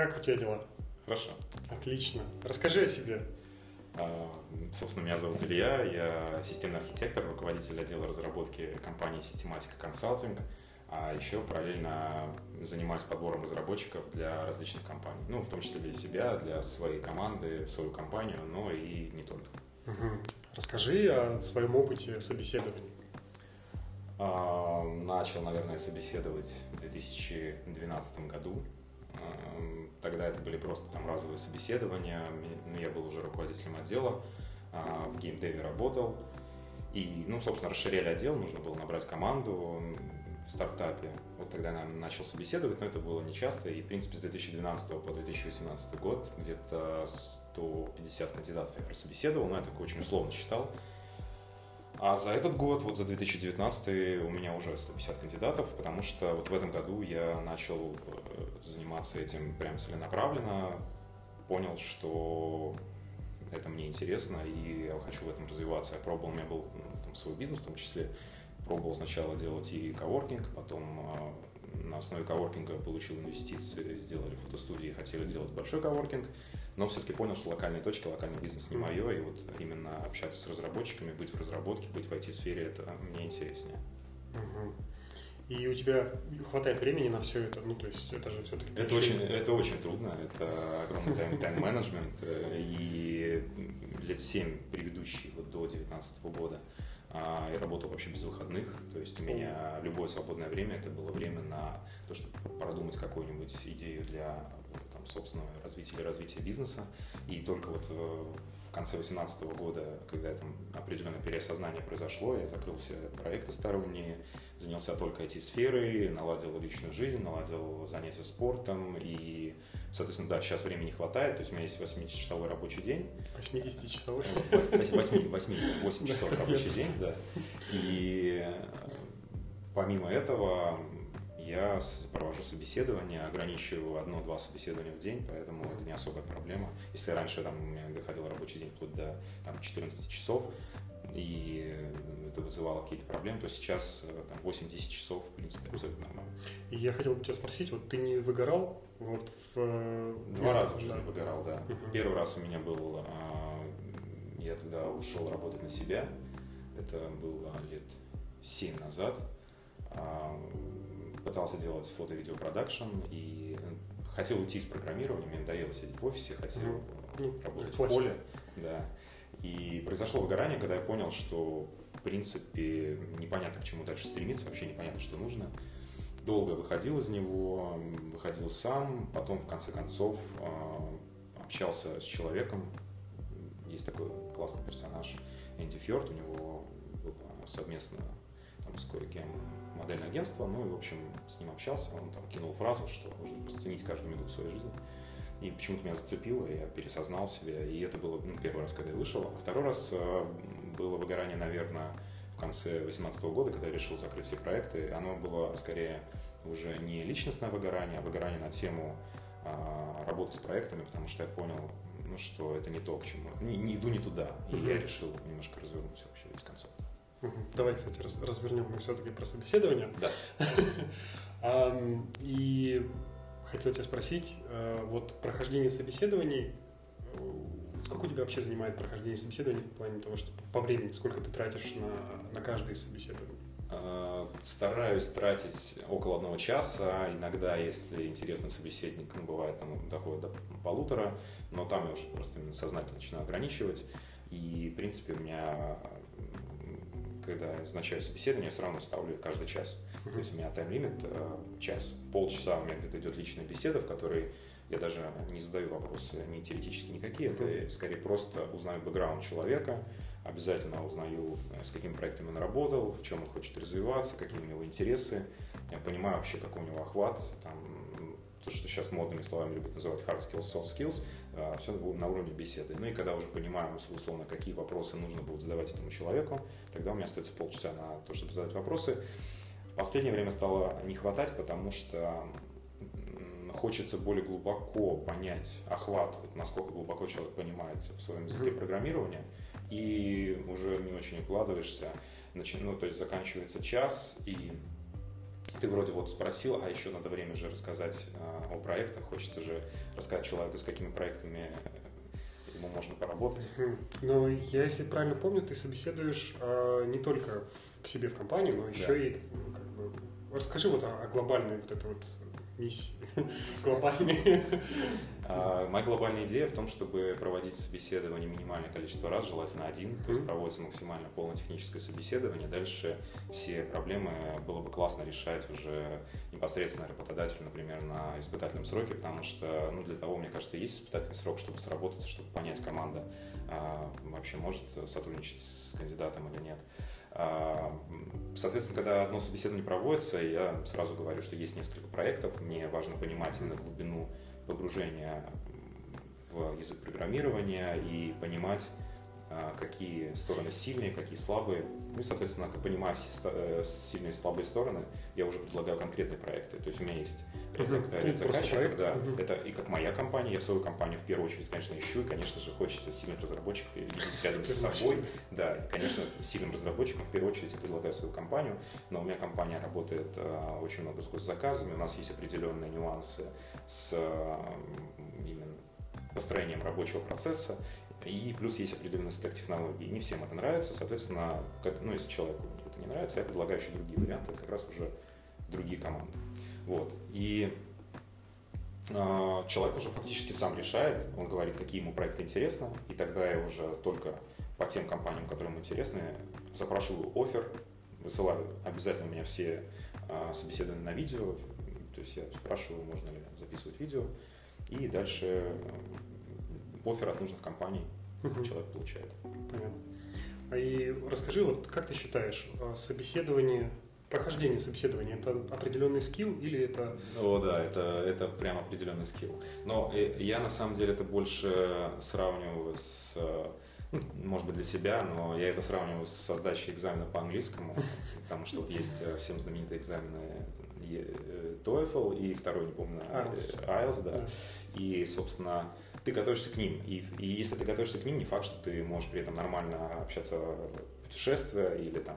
Как у тебя дела? Хорошо. Отлично. Расскажи о себе. А, собственно, меня зовут Илья, я системный архитектор, руководитель отдела разработки компании Systematica Consulting, а еще параллельно занимаюсь подбором разработчиков для различных компаний, ну, в том числе для себя, для своей команды, в свою компанию, но и не только. Угу. Расскажи о своем опыте собеседований. А, начал, наверное, собеседовать в 2012 году. А, тогда это были просто там разовые собеседования. Ну, я был уже руководителем отдела, а, в геймдеве работал. И, ну, собственно, расширяли отдел, нужно было набрать команду в стартапе. Вот тогда я начал собеседовать, но это было нечасто. И, в принципе, с 2012 по 2018 год где-то 150 кандидатов я прособеседовал, но я так очень условно считал. А за этот год, вот за 2019, у меня уже 150 кандидатов, потому что вот в этом году я начал э, заниматься этим прям целенаправленно, понял, что это мне интересно, и я хочу в этом развиваться. Я пробовал, у меня был ну, там, свой бизнес в том числе, пробовал сначала делать и коворкинг, потом э, на основе коворкинга получил инвестиции, сделали фотостудии, хотели делать большой коворкинг, но все-таки понял, что локальные точки, локальный бизнес не мое, и вот именно общаться с разработчиками, быть в разработке, быть в IT-сфере, это мне интереснее. Угу. И у тебя хватает времени на все это, ну то есть это же все-таки... Это очень, это очень трудно, это огромный тайм-менеджмент, э, и лет 7 предыдущие, вот до 2019 года, а, я работал вообще без выходных, то есть у меня любое свободное время это было время на то, чтобы продумать какую-нибудь идею для собственного развития или развития бизнеса. И только вот э, в конце 2018 года, когда там определенное переосознание произошло, я закрыл все проекты сторонние, занялся только IT-сферой, наладил личную жизнь, наладил занятия спортом и Соответственно, да, сейчас времени не хватает, то есть у меня есть 8-часовой рабочий день. 80-часовой? 8, 8, 8, 8 часов рабочий день, да. И э, помимо этого я провожу собеседование, ограничиваю одно-два собеседования в день, поэтому это не особая проблема. Если раньше там, у меня доходил рабочий день вплоть до там, 14 часов, и это вызывало какие-то проблемы, то сейчас э, там, 8-10 часов, в принципе, абсолютно нормально. И я хотел бы тебя спросить, вот ты не выгорал вот в... Э, Два раза в жизни да. выгорал, да. Угу. Первый раз у меня был, а, я тогда ушел работать на себя, это было лет 7 назад, а, пытался делать фото-видео продакшн и хотел уйти из программирования, мне надоело сидеть в офисе, хотел ну, работать в поле. Да. И произошло выгорание, когда я понял, что в принципе непонятно к чему дальше стремиться, вообще непонятно, что нужно. Долго выходил из него, выходил сам, потом в конце концов а, общался с человеком. Есть такой классный персонаж Энди Фьорд, у него было совместно там, с кое-кем модельное агентство, ну и, в общем, с ним общался, он там кинул фразу, что нужно ценить каждую минуту своей жизни. И почему-то меня зацепило, я пересознал себя, и это было ну, первый раз, когда я вышел. А второй раз э, было выгорание, наверное, в конце 2018 года, когда я решил закрыть все проекты. Оно было скорее уже не личностное выгорание, а выгорание на тему а, работы с проектами, потому что я понял, ну, что это не то, к чему. Не, не иду не туда. И mm-hmm. я решил немножко развернуть вообще весь концепт. Давай, кстати, раз, развернем мы все-таки про собеседование. Да. И хотел тебя спросить, э, вот прохождение собеседований, э, сколько у тебя вообще занимает прохождение собеседований в плане того, что по времени, сколько ты тратишь на, на каждое из собеседований? Э, стараюсь тратить около одного часа. Иногда, если интересный собеседник, ну, бывает, там доходит до полутора, но там я уже просто сознательно начинаю ограничивать. И, в принципе, у меня когда назначаю собеседование, я все равно ставлю каждый час. Uh-huh. То есть у меня тайм-лимит э, час. Полчаса у меня где-то идет личная беседа, в которой я даже не задаю вопросы ни теоретически никакие, uh-huh. это скорее просто узнаю бэкграунд человека, обязательно узнаю, э, с каким проектом он работал, в чем он хочет развиваться, какие у него интересы. Я понимаю вообще, какой у него охват, там, то, что сейчас модными словами любят называть hard skills, soft skills, а, все на уровне беседы. Ну и когда уже понимаю, условно, какие вопросы нужно будет задавать этому человеку, тогда у меня остается полчаса на то, чтобы задать вопросы. В последнее время стало не хватать, потому что хочется более глубоко понять охват, насколько глубоко человек понимает в своем языке программирования, и уже не очень укладываешься, ну, то есть заканчивается час, и ты вроде вот спросил, а еще надо время же рассказать э, о проектах, хочется же рассказать человеку, с какими проектами ему можно поработать. Но я, если правильно помню, ты собеседуешь э, не только к себе в компанию, но еще да. и как бы, расскажи вот о, о глобальной вот этой вот миссии глобальной. А, моя глобальная идея в том, чтобы проводить собеседование минимальное количество раз, желательно один, то есть проводится максимально полное техническое собеседование. Дальше все проблемы было бы классно решать уже непосредственно работодателю, например, на испытательном сроке, потому что, ну, для того, мне кажется, есть испытательный срок, чтобы сработать, чтобы понять, команда а, вообще может сотрудничать с кандидатом или нет. А, соответственно, когда одно собеседование проводится, я сразу говорю, что есть несколько проектов, мне важно понимать именно глубину погружения в язык программирования и понимать, какие стороны сильные, какие слабые. Ну и, соответственно, понимая э, сильные и слабые стороны, я уже предлагаю конкретные проекты. То есть у меня есть ряд, uh-huh. ряд заказчиков, да. Uh-huh. Это и как моя компания, я свою компанию в первую очередь, конечно, ищу, и, конечно же, хочется сильных разработчиков видеть рядом с собой. Да, и, конечно, сильным разработчикам в первую очередь я предлагаю свою компанию, но у меня компания работает э, очень много с госзаказами, у нас есть определенные нюансы с именно построением рабочего процесса, и плюс есть определенный стек технологий. Не всем это нравится, соответственно, ну, если человеку это не нравится, я предлагаю еще другие варианты, как раз уже другие команды. Вот. И э, человек уже фактически сам решает, он говорит, какие ему проекты интересны, и тогда я уже только по тем компаниям, которые ему интересны, запрашиваю офер, высылаю обязательно у меня все э, собеседования на видео, то есть я спрашиваю, можно ли записывать видео, и дальше офер от нужных компаний угу. человек получает. Понятно. И расскажи, вот как ты считаешь, а, собеседование, прохождение собеседования это определенный скилл или это... О, да, это, это прям определенный скилл. Но э, я на самом деле это больше сравниваю с ну, может быть, для себя, но я это сравниваю с сдачей экзамена по английскому, потому что вот есть э, всем знаменитые экзамены э, TOEFL и второй, не помню, IELTS, IELTS да. И, собственно, ты готовишься к ним. И, и если ты готовишься к ним, не факт, что ты можешь при этом нормально общаться путешествия или там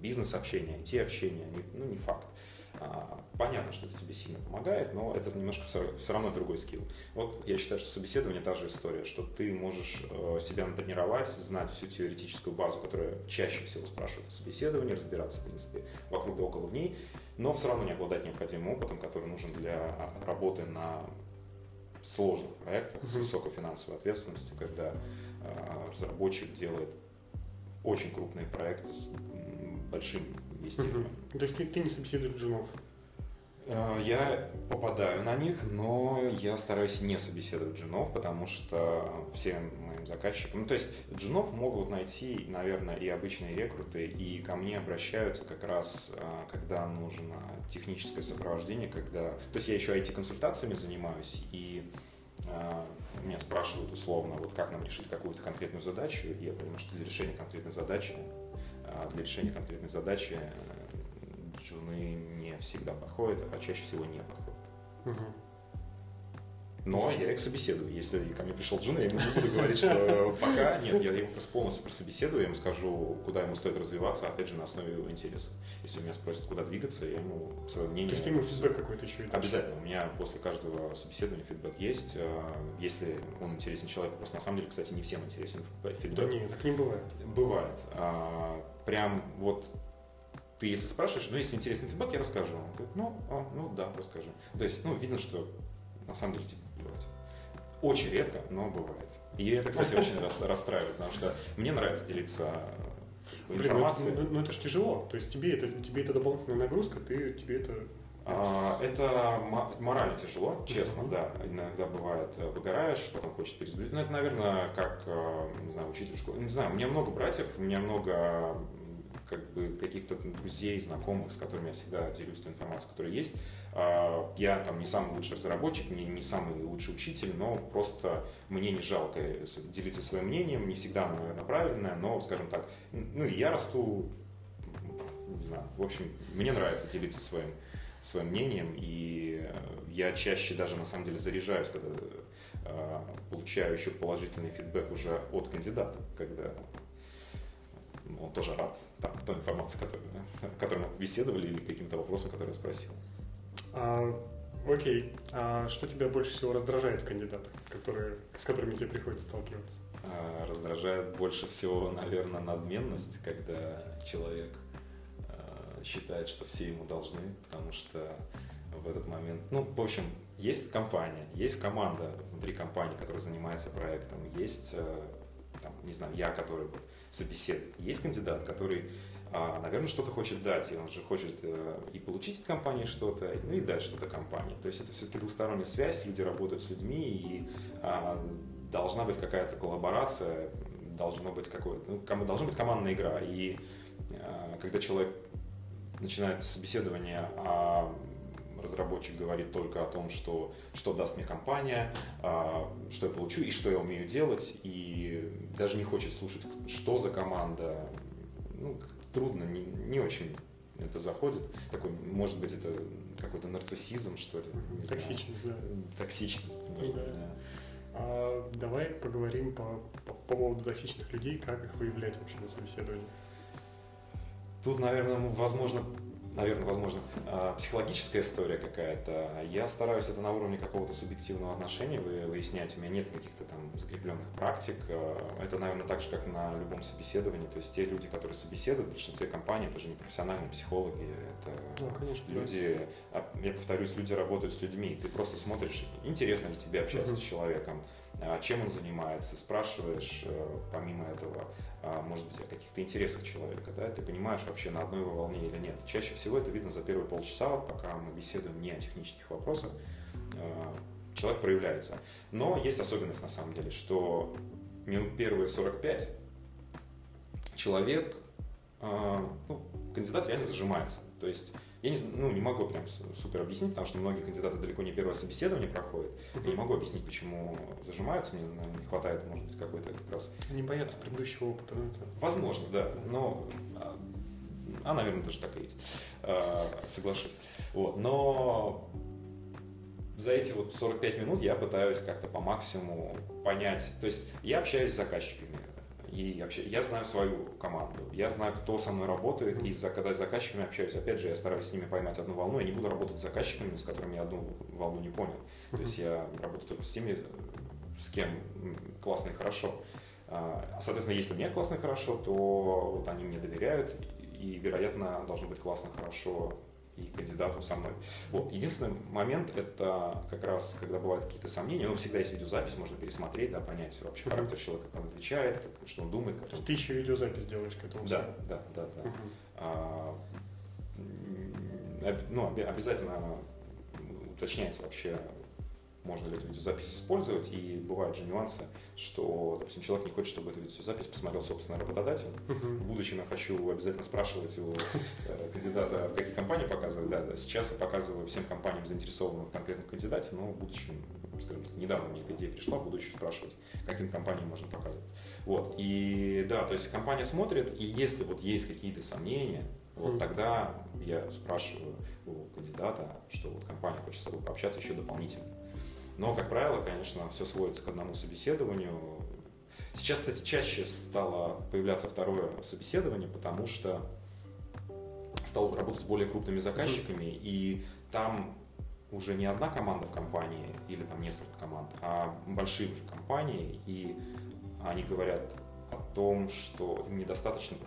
бизнес-общение, IT-общение, ну не факт. А, понятно, что это тебе сильно помогает, но это немножко все, равно другой скилл. Вот я считаю, что собеседование та же история, что ты можешь э, себя натренировать, знать всю теоретическую базу, которая чаще всего спрашивают о собеседовании, разбираться, в принципе, вокруг да около в ней, но все равно не обладать необходимым опытом, который нужен для работы на сложных проектах с высокой финансовой ответственностью, когда э, разработчик делает очень крупные проекты с большим инвестированием. То есть ты, ты не собеседуешь джунов? Э, я попадаю на них, но я стараюсь не собеседовать джунов, потому что всем моим заказчикам... Ну, то есть джунов могут найти, наверное, и обычные рекруты, и ко мне обращаются как раз, э, когда нужно техническое сопровождение, когда... То есть я еще IT-консультациями занимаюсь, и э, меня спрашивают условно, вот как нам решить какую-то конкретную задачу, и я понимаю, что для решения конкретной задачи, для решения конкретной задачи джуны не всегда подходят, а чаще всего не подходят. Угу. Но я их собеседую. Если ко мне пришел Джун, я ему не буду говорить, что пока нет, я его просто полностью прособеседую, я ему скажу, куда ему стоит развиваться, опять же, на основе его интереса. Если меня спросят, куда двигаться, я ему свое мнение... То есть ты ему фидбэк какой-то еще и Обязательно. У меня после каждого собеседования фидбэк есть. А, если он интересен человеку, просто на самом деле, кстати, не всем интересен фидбэк. Да нет, так не бывает. Бывает. А, прям вот ты если спрашиваешь, ну, если интересный фидбэк, я расскажу. Он говорит, ну, а, ну да, расскажи. То есть, ну, видно, что на самом деле тебе плевать. Очень редко, но бывает. И это, кстати, очень расстраивает, потому что мне нравится делиться ну, информацией. Ну, ну, это же тяжело. То есть тебе это, тебе это дополнительная нагрузка, ты, тебе это а, это морально тяжело, честно, mm-hmm. да. Иногда бывает, э, выгораешь, потом хочешь перезагрузить. Ну, это, наверное, как, э, не знаю, учитель в школе. Не знаю, у меня много братьев, у меня много как бы каких-то друзей, знакомых, с которыми я всегда делюсь той информацией, которая есть. А, я там не самый лучший разработчик, не, не самый лучший учитель, но просто мне не жалко делиться своим мнением, не всегда оно, наверное, правильное, но, скажем так, ну и я расту, не знаю, в общем, мне нравится делиться своим, своим мнением, и я чаще даже на самом деле заряжаюсь, когда а, получаю еще положительный фидбэк уже от кандидата, когда он тоже рад там, той информации, которую, о которой мы беседовали, или каким-то вопросом, который я спросил. А, окей. А что тебя больше всего раздражает в кандидатах, которые, с которыми тебе приходится сталкиваться? А, раздражает больше всего, наверное, надменность, когда человек а, считает, что все ему должны, потому что в этот момент, ну, в общем, есть компания, есть команда внутри компании, которая занимается проектом, есть, э, там, не знаю, я, который вот собеседует, есть кандидат, который а, наверное, что-то хочет дать, и он же хочет э, и получить от компании что-то, ну и дать что-то компании. То есть это все-таки двусторонняя связь, люди работают с людьми, и а, должна быть какая-то коллаборация, должно быть какое-то, ну, должна быть командная игра. И а, когда человек начинает собеседование, разработчик говорит только о том, что, что даст мне компания, что я получу и что я умею делать, и даже не хочет слушать, что за команда, ну, трудно, не, не очень это заходит. Такой, может быть, это какой-то нарциссизм, что ли. Токсичность, да. Токсичность, да. А, давай поговорим по, по, по поводу токсичных людей, как их выявлять вообще на собеседовании. Тут, наверное, возможно, наверное, возможно, а, психологическая история какая-то. Я стараюсь это на уровне какого-то субъективного отношения выяснять. У меня нет каких-то там закрепленных практик. А, это, наверное, так же, как на любом собеседовании. То есть те люди, которые собеседуют, в большинстве компаний, это же не профессиональные психологи. Это ну, конечно, люди, да. я повторюсь, люди работают с людьми. Ты просто смотришь, интересно ли тебе общаться uh-huh. с человеком а, чем он занимается, спрашиваешь э, помимо этого, а, может быть, о каких-то интересах человека, да, ты понимаешь вообще на одной волне или нет. Чаще всего это видно за первые полчаса, пока мы беседуем не о технических вопросах, а, человек проявляется. Но есть особенность на самом деле, что минут первые 45 человек, ну, кандидат реально зажимается. То есть я не, ну, не могу прям супер объяснить, потому что многие кандидаты далеко не первое собеседование проходят. Я не могу объяснить, почему зажимаются, мне наверное, не хватает, может быть, какой-то как раз... Не боятся предыдущего опыта. Это... Возможно, да, но... А, а, наверное, даже так и есть. А, соглашусь. Вот. Но за эти вот 45 минут я пытаюсь как-то по максимуму понять. То есть я общаюсь с заказчиками, и вообще, я знаю свою команду, я знаю, кто со мной работает, и за, когда с заказчиками общаюсь, опять же, я стараюсь с ними поймать одну волну, я не буду работать с заказчиками, с которыми я одну волну не понял. То есть я работаю только с теми, с кем классно и хорошо. А, соответственно, если мне классно и хорошо, то вот они мне доверяют, и, вероятно, должно быть классно, хорошо и кандидату со мной. Вот. Единственный момент это как раз, когда бывают какие-то сомнения, ну, всегда есть видеозапись, можно пересмотреть, да, понять вообще uh-huh. характер человека, как он отвечает, что он думает. Как То есть ты еще видеозапись делаешь к этому? Да, да, да, да. Uh-huh. А, ну, обязательно уточняется вообще можно ли эту видеозапись использовать, и бывают же нюансы, что, допустим, человек не хочет, чтобы эту видеозапись посмотрел, собственно, работодатель. Uh-huh. В будущем я хочу обязательно спрашивать у э, кандидата, в какие компании показывать. Да, да, сейчас я показываю всем компаниям, заинтересованным в конкретном кандидате, но в будущем, скажем так, недавно мне эта идея пришла, буду еще спрашивать, каким компаниям можно показывать. Вот, и да, то есть компания смотрит, и если вот есть какие-то сомнения, вот тогда я спрашиваю у кандидата, что вот компания хочет с тобой пообщаться еще дополнительно. Но, как правило, конечно, все сводится к одному собеседованию. Сейчас, кстати, чаще стало появляться второе собеседование, потому что стал работать с более крупными заказчиками, и там уже не одна команда в компании или там несколько команд, а большие уже компании, и они говорят о том, что им недостаточно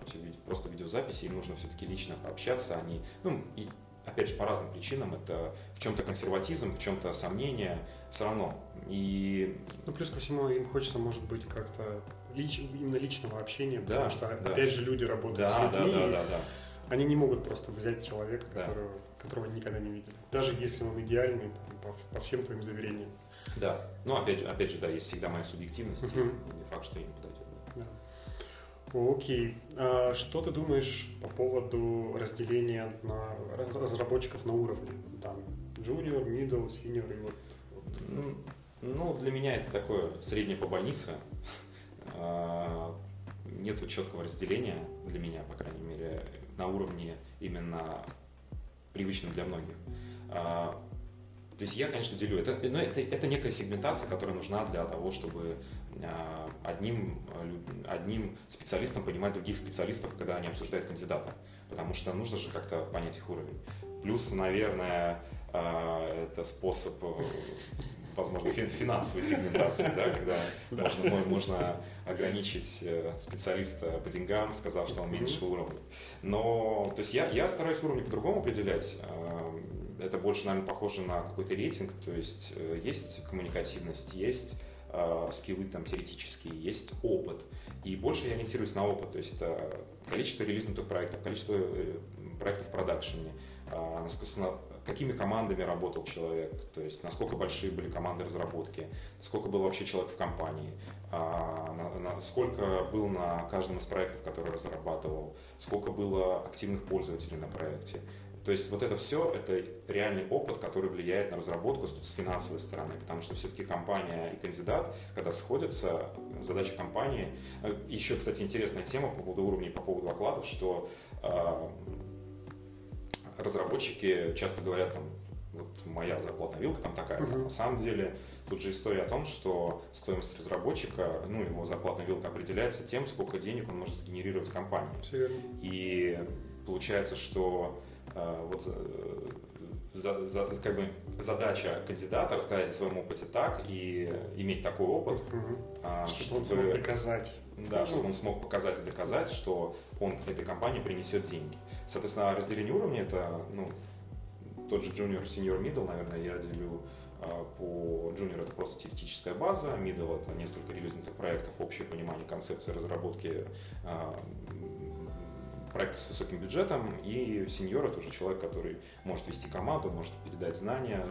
просто видеозаписи, им нужно все-таки лично пообщаться. Они, ну, и опять же, по разным причинам. Это в чем-то консерватизм, в чем-то сомнение, все равно. И... Ну, плюс ко всему, им хочется, может быть, как-то лич... именно личного общения, да, потому что, да. опять же, люди работают да, с людьми, да, да, да, да. они не могут просто взять человека, которого, да. которого никогда не видели. Даже если он идеальный там, по, по всем твоим заверениям. Да, ну, опять, опять же, да, есть всегда моя субъективность, uh-huh. и не факт, что я не подойдет. Да. Окей. А что ты думаешь по поводу разделения на разработчиков на уровне? Там junior, middle, senior и вот, вот. Ну, для меня это такое среднее по больнице. А, нету четкого разделения для меня, по крайней мере, на уровне именно привычном для многих. А, то есть я, конечно, делю. Это, но это, это некая сегментация, которая нужна для того, чтобы одним, одним специалистом понимать других специалистов, когда они обсуждают кандидата. Потому что нужно же как-то понять их уровень. Плюс, наверное, а, это способ возможно, финансовой сегментации, да, когда можно, можно ограничить э, специалиста по деньгам, сказав, что он меньше уровня. Но, то есть я, я стараюсь уровни по-другому определять. Э, это больше, наверное, похоже на какой-то рейтинг, то есть э, есть коммуникативность, есть скиллы там теоретические, есть опыт. И больше я ориентируюсь на опыт, то есть это количество релизнутых проектов, количество проектов в продакшене, какими командами работал человек, то есть насколько большие были команды разработки, сколько было вообще человек в компании, а, сколько был на каждом из проектов, который разрабатывал, сколько было активных пользователей на проекте. То есть вот это все, это реальный опыт, который влияет на разработку с финансовой стороны, потому что все-таки компания и кандидат, когда сходятся, задача компании... Э, Еще, кстати, интересная тема по поводу уровней, по поводу окладов, что а, разработчики часто говорят там, вот моя зарплатная вилка там такая. Uh-huh. На самом деле тут же история о том, что стоимость разработчика, ну, его зарплатная вилка определяется тем, сколько денег он может сгенерировать компании. И получается, что э, вот за, за, как бы задача кандидата рассказать о своем опыте так и иметь такой опыт, угу. а, чтобы, чтобы он смог доказать. Да, угу. чтобы он смог показать и доказать, что он этой компании принесет деньги. Соответственно, разделение уровня это ну, тот же junior, senior, middle, наверное, я делю а, по junior это просто теоретическая база, middle это несколько релизнутых проектов, общее понимание концепции разработки проекта с высоким бюджетом, и сеньор это уже человек, который может вести команду, может передать знания,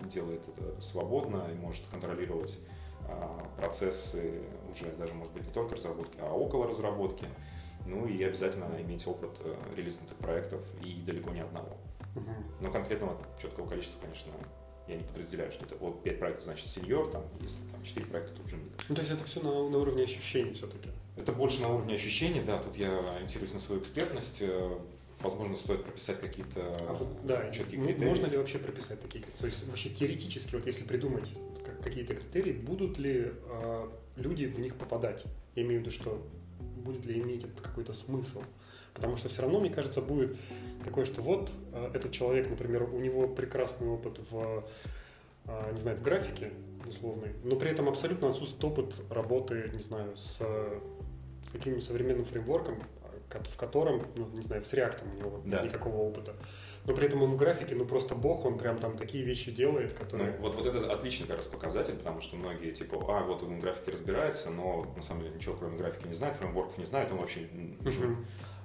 э, делает это свободно и может контролировать а, процессы уже даже, может быть, не только разработки, а около разработки. Ну и обязательно иметь опыт э, релизнутых проектов и далеко не одного. Угу. Но конкретного четкого количества, конечно, я не подразделяю, что это вот 5 проектов, значит, сеньор, там, если там 4 проекта, то уже мид. Ну, то есть это все на, на уровне ощущений все-таки? Это больше на уровне ощущений, да, тут я ориентируюсь на свою экспертность, э, возможно, стоит прописать какие-то а да, четкие критерии. Можно ли вообще прописать такие критерии? То есть вообще теоретически, вот если придумать какие-то критерии, будут ли э, люди в них попадать? Я имею в виду, что будет ли иметь это какой-то смысл? Потому что все равно, мне кажется, будет такое, что вот э, этот человек, например, у него прекрасный опыт в, э, не знаю, в графике условной, но при этом абсолютно отсутствует опыт работы, не знаю, с каким-нибудь современным фреймворком, в котором, ну, не знаю, с React у него да. никакого опыта но при этом он в графике, ну просто бог, он прям там такие вещи делает, которые... Ну, вот, вот это отличный как раз показатель, потому что многие типа, а, вот он в графике разбирается, но на самом деле ничего кроме графики не знает, фреймворков не знает, он вообще Uh-huh.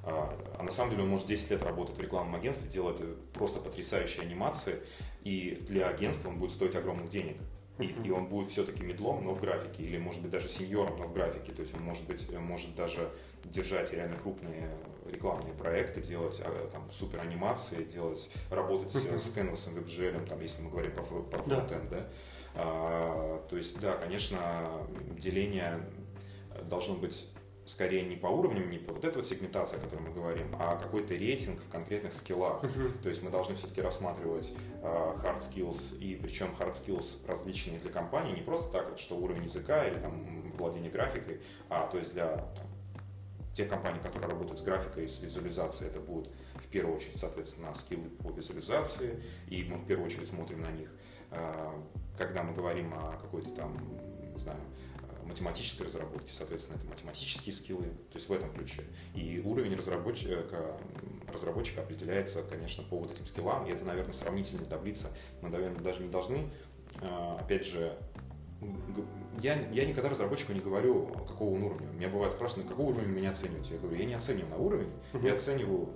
А, а на самом деле он может 10 лет работать в рекламном агентстве, делает просто потрясающие анимации, и для агентства он будет стоить огромных денег. И, uh-huh. и он будет все-таки медлом, но в графике, или может быть даже сеньором, но в графике. То есть он может быть, может даже держать реально крупные рекламные проекты, делать а, там супер анимации, делать, работать uh-huh. с, с Canvas, WebGL, там, если мы говорим про, про фронтенд, да. да? А, то есть, да, конечно, деление должно быть скорее не по уровням, не по вот этой вот сегментации, о которой мы говорим, а какой-то рейтинг в конкретных скиллах. Uh-huh. То есть мы должны все-таки рассматривать uh, hard skills, и причем hard skills различные для компании, не просто так, вот, что уровень языка или там владение графикой, а то есть для там, те компании, которые работают с графикой и с визуализацией, это будут в первую очередь, соответственно, скиллы по визуализации, и мы в первую очередь смотрим на них. А, когда мы говорим о какой-то там, не знаю, математической разработке, соответственно, это математические скиллы, то есть в этом ключе. И уровень разработчика, разработчика определяется, конечно, по вот этим скиллам, и это, наверное, сравнительная таблица. Мы, наверное, даже не должны, а, опять же, я, я никогда разработчику не говорю, какого он уровня. Меня бывает спрашивают, какого уровня меня оцениваете? Я говорю, я не оцениваю на уровень, uh-huh. я оцениваю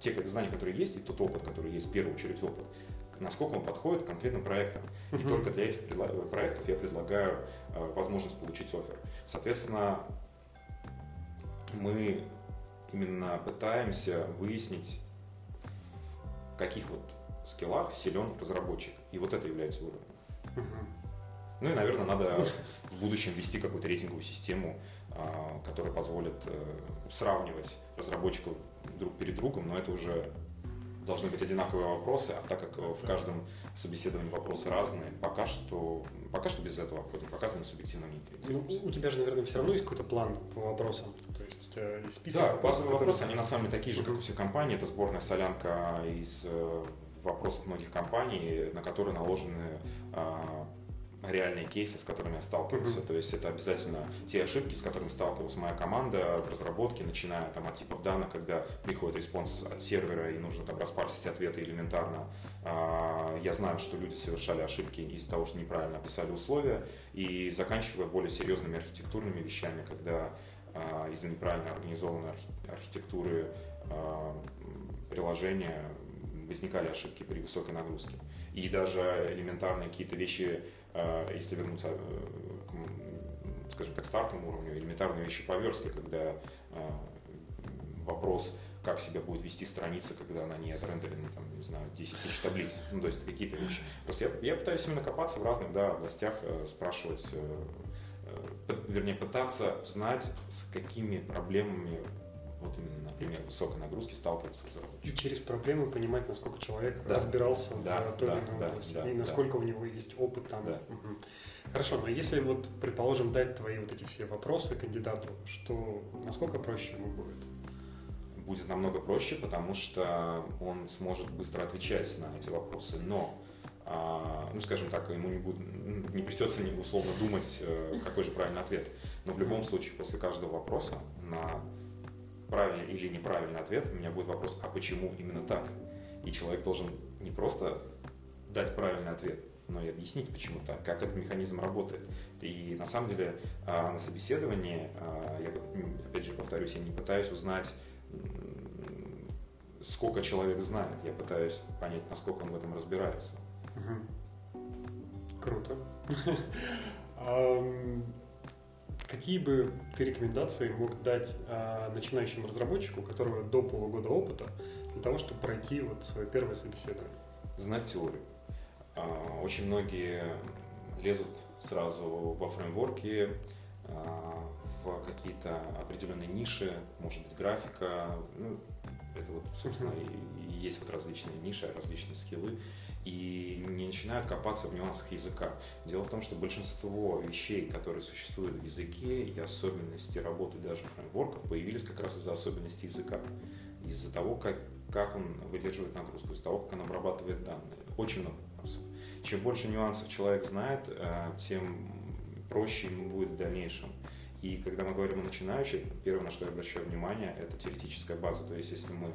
те знания, которые есть, и тот опыт, который есть, в первую очередь опыт, насколько он подходит к конкретным проектам. И только для этих проектов я предлагаю э, возможность получить офер. Соответственно, мы именно пытаемся выяснить, в каких вот скиллах силен разработчик. И вот это является уровнем. Uh-huh. Ну и, наверное, надо в будущем ввести какую-то рейтинговую систему, а, которая позволит э, сравнивать разработчиков друг перед другом, но это уже должны быть одинаковые вопросы, а так как в каждом собеседовании вопросы разные, пока что, пока что без этого обходим, пока ты на субъективном не ну, У тебя же, наверное, все равно есть какой-то план по вопросам. То есть есть список. Да, базовые которые... вопросы, они на самом деле такие же, как у всех компаний. Это сборная солянка из э, вопросов многих компаний, на которые наложены а, реальные кейсы, с которыми я сталкивался. Mm-hmm. То есть это обязательно те ошибки, с которыми сталкивалась моя команда в разработке, начиная там от типов данных, когда приходит response от сервера и нужно там распарсить ответы элементарно. А, я знаю, что люди совершали ошибки из-за того, что неправильно описали условия, и заканчивая более серьезными архитектурными вещами, когда а, из-за неправильно организованной архитектуры а, приложения возникали ошибки при высокой нагрузке. И даже элементарные какие-то вещи если вернуться э, к, скажем так, стартовому уровню, элементарные вещи по верстке, когда а, вопрос, как себя будет вести страница, когда она не отрендерена, там, не знаю, 10 тысяч таблиц. Ну, то есть какие-то вещи. Просто я, я пытаюсь именно копаться в разных да, областях, э, спрашивать, э, вернее, пытаться знать, с какими проблемами вот именно, например, высокой нагрузки сталкиваться разработчик. И через проблемы понимать, насколько человек да. разбирался да, в той да, или иной да, области, да, и насколько да. у него есть опыт там. Да. Угу. Хорошо, но если вот, предположим, дать твои вот эти все вопросы кандидату, что насколько проще ему будет? Будет намного проще, потому что он сможет быстро отвечать на эти вопросы, но а, ну, скажем так, ему не, будет, не придется условно думать, э, какой же правильный ответ. Но в любом случае, после каждого вопроса на правильный или неправильный ответ, у меня будет вопрос, а почему именно так? И человек должен не просто дать правильный ответ, но и объяснить, почему так, как этот механизм работает. И на самом деле а, на собеседовании, а, я опять же повторюсь, я не пытаюсь узнать, сколько человек знает, я пытаюсь понять, насколько он в этом разбирается. Круто. Какие бы ты рекомендации мог дать а, начинающему разработчику, у которого до полугода опыта, для того, чтобы пройти вот свое первое собеседование? Знать теорию. А, очень многие лезут сразу во фреймворки, а, в какие-то определенные ниши, может быть, графика. Ну, это вот, собственно, и, и есть вот различные ниши, различные скиллы и не начинают копаться в нюансах языка. Дело в том, что большинство вещей, которые существуют в языке и особенности работы даже фреймворков, появились как раз из-за особенностей языка. Из-за того, как, как он выдерживает нагрузку, из-за того, как он обрабатывает данные. Очень много нюансов. Чем больше нюансов человек знает, э, тем проще ему будет в дальнейшем. И когда мы говорим о начинающих, первое, на что я обращаю внимание, это теоретическая база. То есть, если мы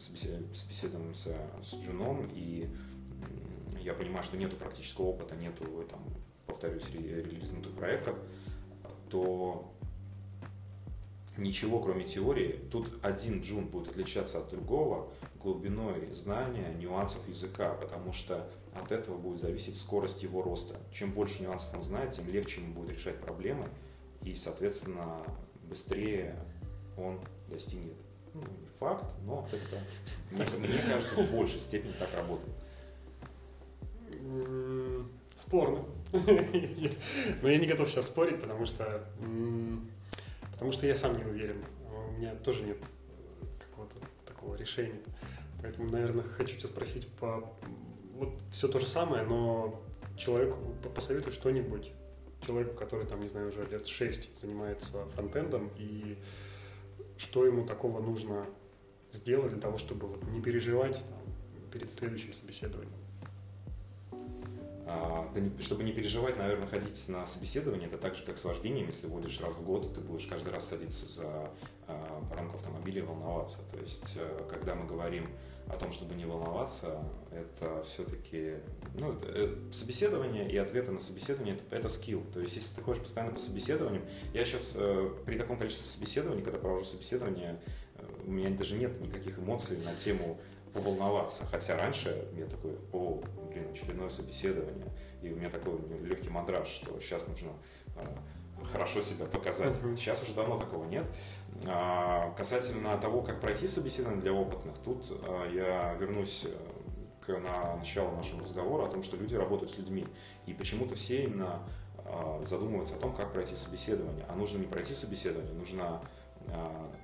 собеседуемся с Джуном, и я понимаю, что нету практического опыта, нету, там, повторюсь, релизнутых проектов, то ничего, кроме теории. Тут один джун будет отличаться от другого глубиной знания нюансов языка, потому что от этого будет зависеть скорость его роста. Чем больше нюансов он знает, тем легче ему будет решать проблемы, и, соответственно, быстрее он достигнет ну, факт, но это, мне, мне кажется, в большей степени так работает. Спорно. Но я не готов сейчас спорить, потому что потому что я сам не уверен. У меня тоже нет какого-то такого решения. Поэтому, наверное, хочу тебя спросить по вот все то же самое, но человеку посоветую что-нибудь. Человеку, который там, не знаю, уже лет 6 занимается фронтендом и что ему такого нужно сделать для того, чтобы вот не переживать там, перед следующим собеседованием? А, да не, чтобы не переживать, наверное, ходить на собеседование, это так же, как с вождением. Если водишь раз в год, ты будешь каждый раз садиться за а, баранку автомобиля и волноваться. То есть, а, когда мы говорим о том, чтобы не волноваться, это все-таки ну, это, э, собеседование и ответы на собеседование это, это скилл. То есть, если ты ходишь постоянно по собеседованиям, я сейчас э, при таком количестве собеседований, когда провожу собеседование, э, у меня даже нет никаких эмоций на тему поволноваться. Хотя раньше я такой, о, блин, очередное собеседование, и у меня такой легкий мандраж, что сейчас нужно хорошо себя показать. Сейчас уже давно такого нет. А, касательно того, как пройти собеседование для опытных, тут а, я вернусь э, к на начало нашего разговора о том, что люди работают с людьми. И почему-то все именно а, задумываются о том, как пройти собеседование. А нужно не пройти собеседование, нужно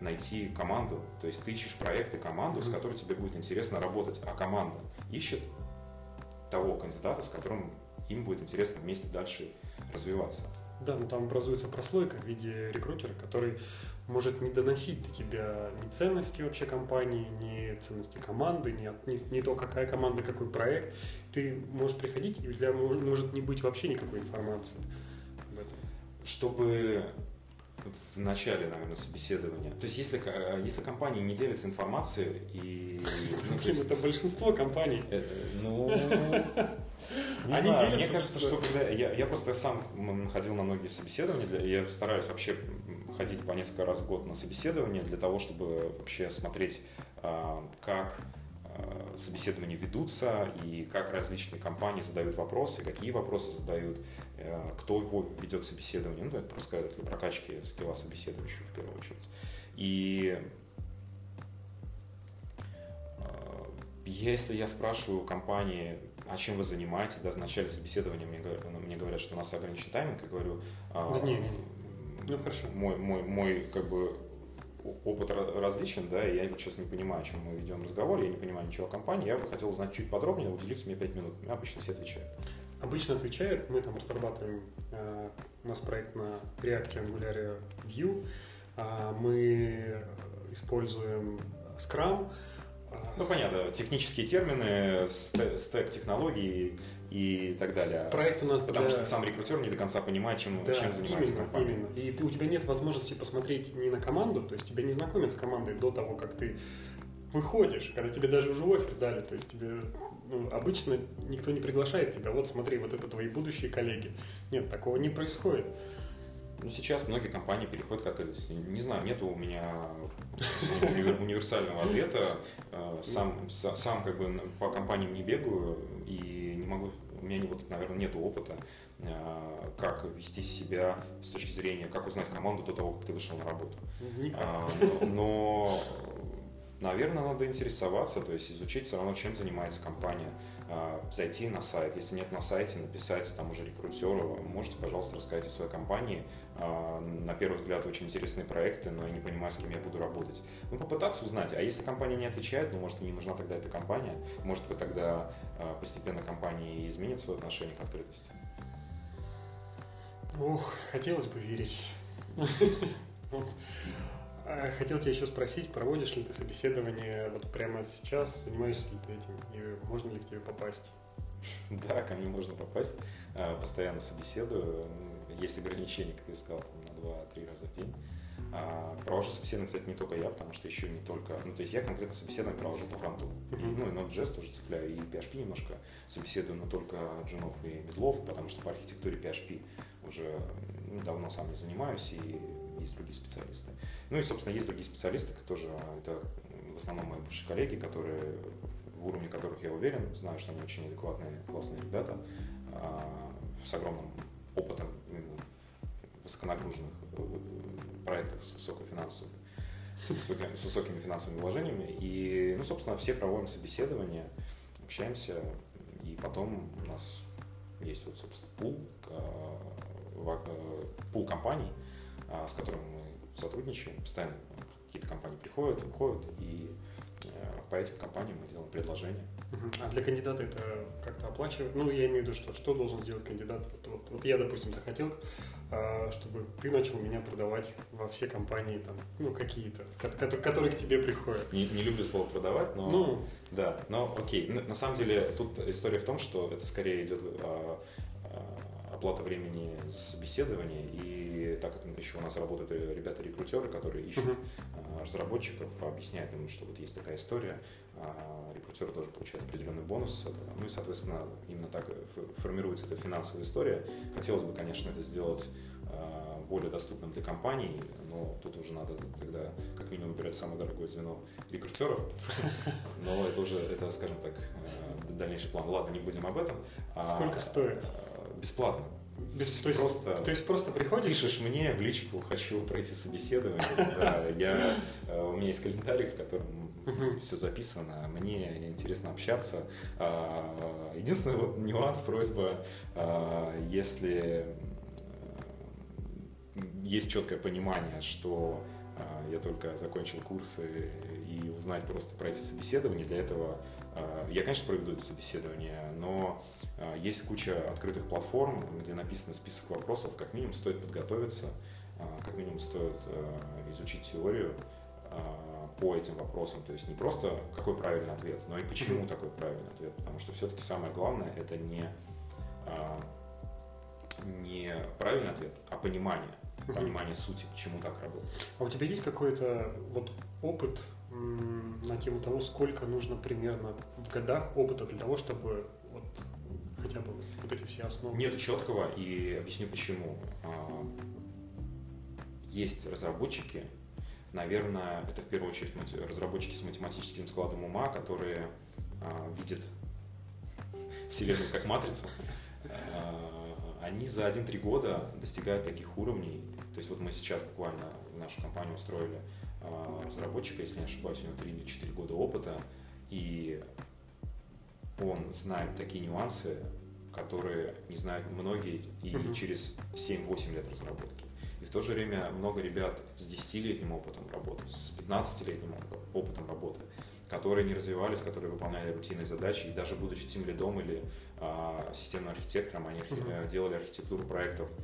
найти команду. То есть ты ищешь проект и команду, с которой тебе будет интересно работать. А команда ищет того кандидата, с которым им будет интересно вместе дальше развиваться. Да, но там образуется прослойка в виде рекрутера, который может не доносить до тебя ни ценности вообще компании, ни ценности команды, ни, ни, ни то, какая команда, какой проект. Ты можешь приходить, и у тебя может, может не быть вообще никакой информации об этом. Чтобы в начале, наверное, собеседования. То есть, если, если компании не делятся информацией и... Ну, Блин, это большинство компаний. Э, ну, не Они знаю, мне кажется, что когда... Я, я просто сам ходил на многие собеседования, для, я стараюсь вообще ходить по несколько раз в год на собеседование для того, чтобы вообще смотреть, а, как собеседования ведутся и как различные компании задают вопросы, какие вопросы задают, э, кто его ведет собеседование. Ну, это просто для прокачки скилла собеседующего в первую очередь. И а, если я спрашиваю компании, а чем вы занимаетесь, да, в начале собеседования мне, мне говорят, что у нас ограничен тайминг, я говорю, да не, не, не. Ну, хорошо. Мой, мой, мой как бы опыт различен, да, и я вот сейчас не понимаю, о чем мы ведем разговор, я не понимаю ничего о компании, я бы хотел узнать чуть подробнее, уделите мне 5 минут. Обычно все отвечают. Обычно отвечают, мы там разрабатываем, э, у нас проект на React Angular Vue, э, мы используем Scrum. Ну, понятно, технические термины, стек технологий, и так далее. Проект у нас Потому для... что сам рекрутер не до конца понимает, чем, да, чем занимается именно, компания. Именно. И ты, у тебя нет возможности посмотреть не на команду, то есть тебя не знакомят с командой до того, как ты выходишь, когда тебе даже уже офер дали, то есть тебе ну, обычно никто не приглашает тебя, вот смотри, вот это твои будущие коллеги. Нет, такого не происходит. Ну, сейчас многие компании переходят как не знаю, нету у меня универсального ответа. Э, сам, сам как бы по компаниям не бегаю и не могу у меня, вот, наверное, нет опыта, э, как вести себя с точки зрения, как узнать команду до того, как ты вышел на работу. А, но, наверное, надо интересоваться, то есть изучить все равно, чем занимается компания, зайти на сайт. Если нет на сайте, написать там уже рекрутеру, можете, пожалуйста, рассказать о своей компании. А, на первый взгляд очень интересные проекты, но я не понимаю, с кем я буду работать. Ну, попытаться узнать. А если компания не отвечает, ну, может, и не нужна тогда эта компания. Может быть, тогда а, постепенно компания изменит свое отношение к открытости. Ух, хотелось бы верить. А, хотел тебя еще спросить, проводишь ли ты собеседование вот прямо сейчас, занимаешься ли ты этим, и можно ли к тебе попасть? Да, ко мне можно попасть. А, постоянно собеседую. Есть ограничения, как я сказал, на 2-3 раза в день. А, провожу собеседование, кстати, не только я, потому что еще не только... Ну, то есть я конкретно собеседование провожу по фронту. Uh-huh. Ну, и Node.js тоже цепляю, и PHP немножко собеседую, но только джунов и медлов, потому что по архитектуре PHP уже ну, давно сам не занимаюсь, и есть другие специалисты. Ну и, собственно, есть другие специалисты, тоже это в основном мои бывшие коллеги, которые в уровне которых я уверен, знаю, что они очень адекватные, классные ребята а, с огромным опытом высоконагруженных э, проектах с высокими, с высокими финансовыми вложениями. И, ну, собственно, все проводим собеседования, общаемся, и потом у нас есть вот, собственно, пул, э, э, пул компаний, а, с которыми мы сотрудничаем, постоянно какие-то компании приходят, уходят, и э, по этим компаниям мы делаем предложения. А для кандидата это как-то оплачивать? Ну, я имею в виду, что, что должен сделать кандидат? Вот, вот, вот я, допустим, захотел, а, чтобы ты начал меня продавать во все компании, там, ну, какие-то, которые, которые к тебе приходят. Не, не люблю слово продавать, но... Ну, да, но окей. На самом деле, тут история в том, что это скорее идет а, а, оплата времени за собеседование и так как еще у нас работают ребята-рекрутеры, которые ищут uh-huh. разработчиков, объясняют им, что вот есть такая история, а рекрутеры тоже получают определенный бонус этого. Ну и, соответственно, именно так формируется эта финансовая история. Хотелось бы, конечно, это сделать а, более доступным для компаний, но тут уже надо тогда как минимум выбирать самое дорогое звено рекрутеров. Но это уже, это, скажем так, дальнейший план. Ладно, не будем об этом. Сколько стоит? Бесплатно. Без, то, есть, просто, то есть просто приходишь? Пишешь мне в личку, хочу пройти собеседование. Да, я, э, у меня есть календарик, в котором все записано. Мне интересно общаться. А, единственный вот нюанс, просьба, а, если есть четкое понимание, что а, я только закончил курсы и узнать просто про эти собеседования. Для этого я, конечно, проведу это собеседование, но есть куча открытых платформ, где написан список вопросов, как минимум стоит подготовиться, как минимум стоит изучить теорию, по этим вопросам. То есть не просто какой правильный ответ, но и почему такой правильный ответ. Потому что все-таки самое главное это не, не правильный ответ, а понимание. Понимание сути, почему так работает. А у тебя есть какой-то вот опыт на тему того, сколько нужно примерно в годах опыта для того, чтобы вот хотя бы вот эти все основы? Нет четкого, и объясню почему. А, есть разработчики, Наверное, это в первую очередь разработчики с математическим складом ума, которые а, видят Вселенную как матрицу. А, они за 1-3 года достигают таких уровней. То есть вот мы сейчас буквально нашу компанию устроили разработчика, если не ошибаюсь, у него 3 или 4 года опыта, и он знает такие нюансы, которые не знают многие и через 7-8 лет разработки. И в то же время много ребят с 10-летним опытом работы, с 15-летним опытом работы, которые не развивались, которые выполняли рутинные задачи, и даже будучи тем лидом или а, системным архитектором, они mm-hmm. делали архитектуру проектов а,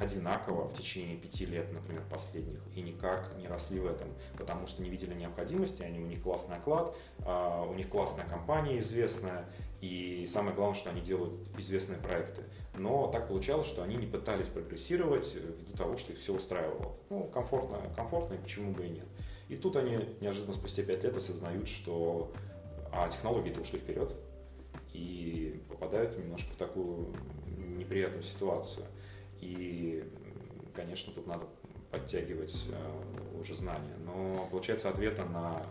одинаково в течение пяти лет, например, последних, и никак не росли в этом, потому что не видели необходимости, они, у них классный оклад, а, у них классная компания известная, и самое главное, что они делают известные проекты. Но так получалось, что они не пытались прогрессировать ввиду того, что их все устраивало. Ну, комфортно, комфортно, и почему бы и нет. И тут они неожиданно спустя 5 лет осознают, что а технологии-то ушли вперед и попадают немножко в такую неприятную ситуацию. И, конечно, тут надо подтягивать э, уже знания. Но, получается, ответа на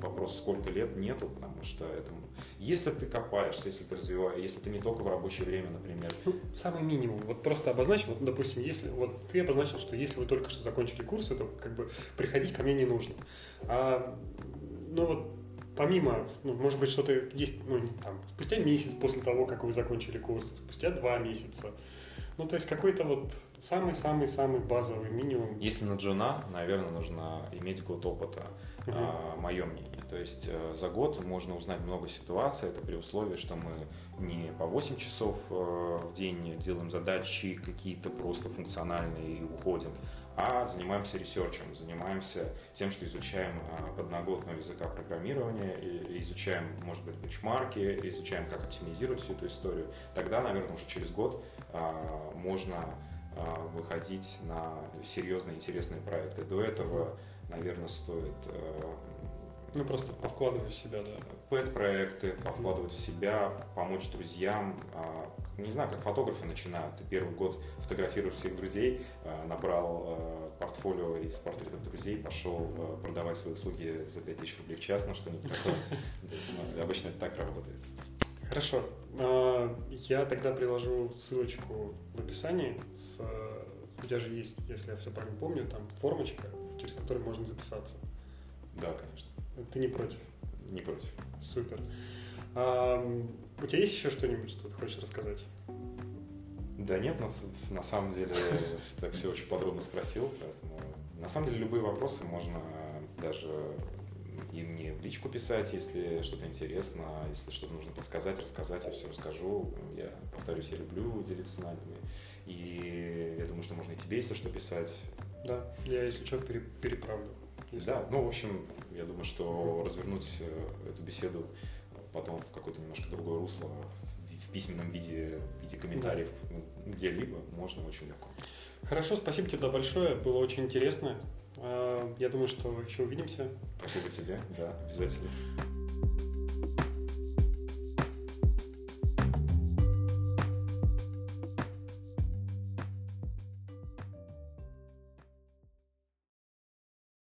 вопрос, сколько лет, нету, потому что это если ты копаешься, если ты развиваешь, если ты не только в рабочее время, например. Ну, самый минимум. Вот просто обозначил, вот, допустим, если вот ты обозначил, что если вы только что закончили курсы, то как бы приходить ко мне не нужно. А, ну вот помимо, ну, может быть, что-то есть, ну, там, спустя месяц после того, как вы закончили курсы, спустя два месяца. Ну, то есть какой-то вот самый-самый-самый базовый минимум. Если на джуна, наверное, нужно иметь год опыта, угу. а, мое мнение. То есть э, за год можно узнать много ситуаций, это при условии, что мы не по 8 часов э, в день делаем задачи какие-то просто функциональные и уходим, а занимаемся ресерчем, занимаемся тем, что изучаем э, подноготного языка программирования, изучаем, может быть, бенчмарки, изучаем, как оптимизировать всю эту историю. Тогда, наверное, уже через год можно выходить на серьезные интересные проекты. До этого, наверное, стоит ну, просто повкладывать в себя, да. Пэт-проекты, повкладывать в себя, помочь друзьям. А, не знаю, как фотографы начинают. Ты первый год фотографируешь всех друзей, а, набрал а, портфолио из портретов друзей, пошел продавать свои услуги за 5000 рублей в час, ну что-нибудь такое. Ну, обычно это так работает. Хорошо. Я тогда приложу ссылочку в описании. С... У тебя же есть, если я все правильно помню, там формочка, через которую можно записаться. Да, конечно. Ты не против? Не против. Супер. У тебя есть еще что-нибудь, что ты хочешь рассказать? Да нет, на, на самом деле так все очень подробно спросил, поэтому на самом деле любые вопросы можно даже и мне в личку писать, если что-то интересно, если что-то нужно подсказать, рассказать, я все расскажу. Я повторюсь, я люблю делиться знаниями. И я думаю, что можно и тебе, если что, писать. Да, я, если что, переправлю. Если... Да, ну, в общем, я думаю, что развернуть э, эту беседу потом в какое-то немножко другое русло, в письменном виде, в виде комментариев, да. где-либо, можно очень легко. Хорошо, спасибо тебе большое, было очень интересно. А, я думаю, что еще увидимся. Спасибо тебе, да, обязательно.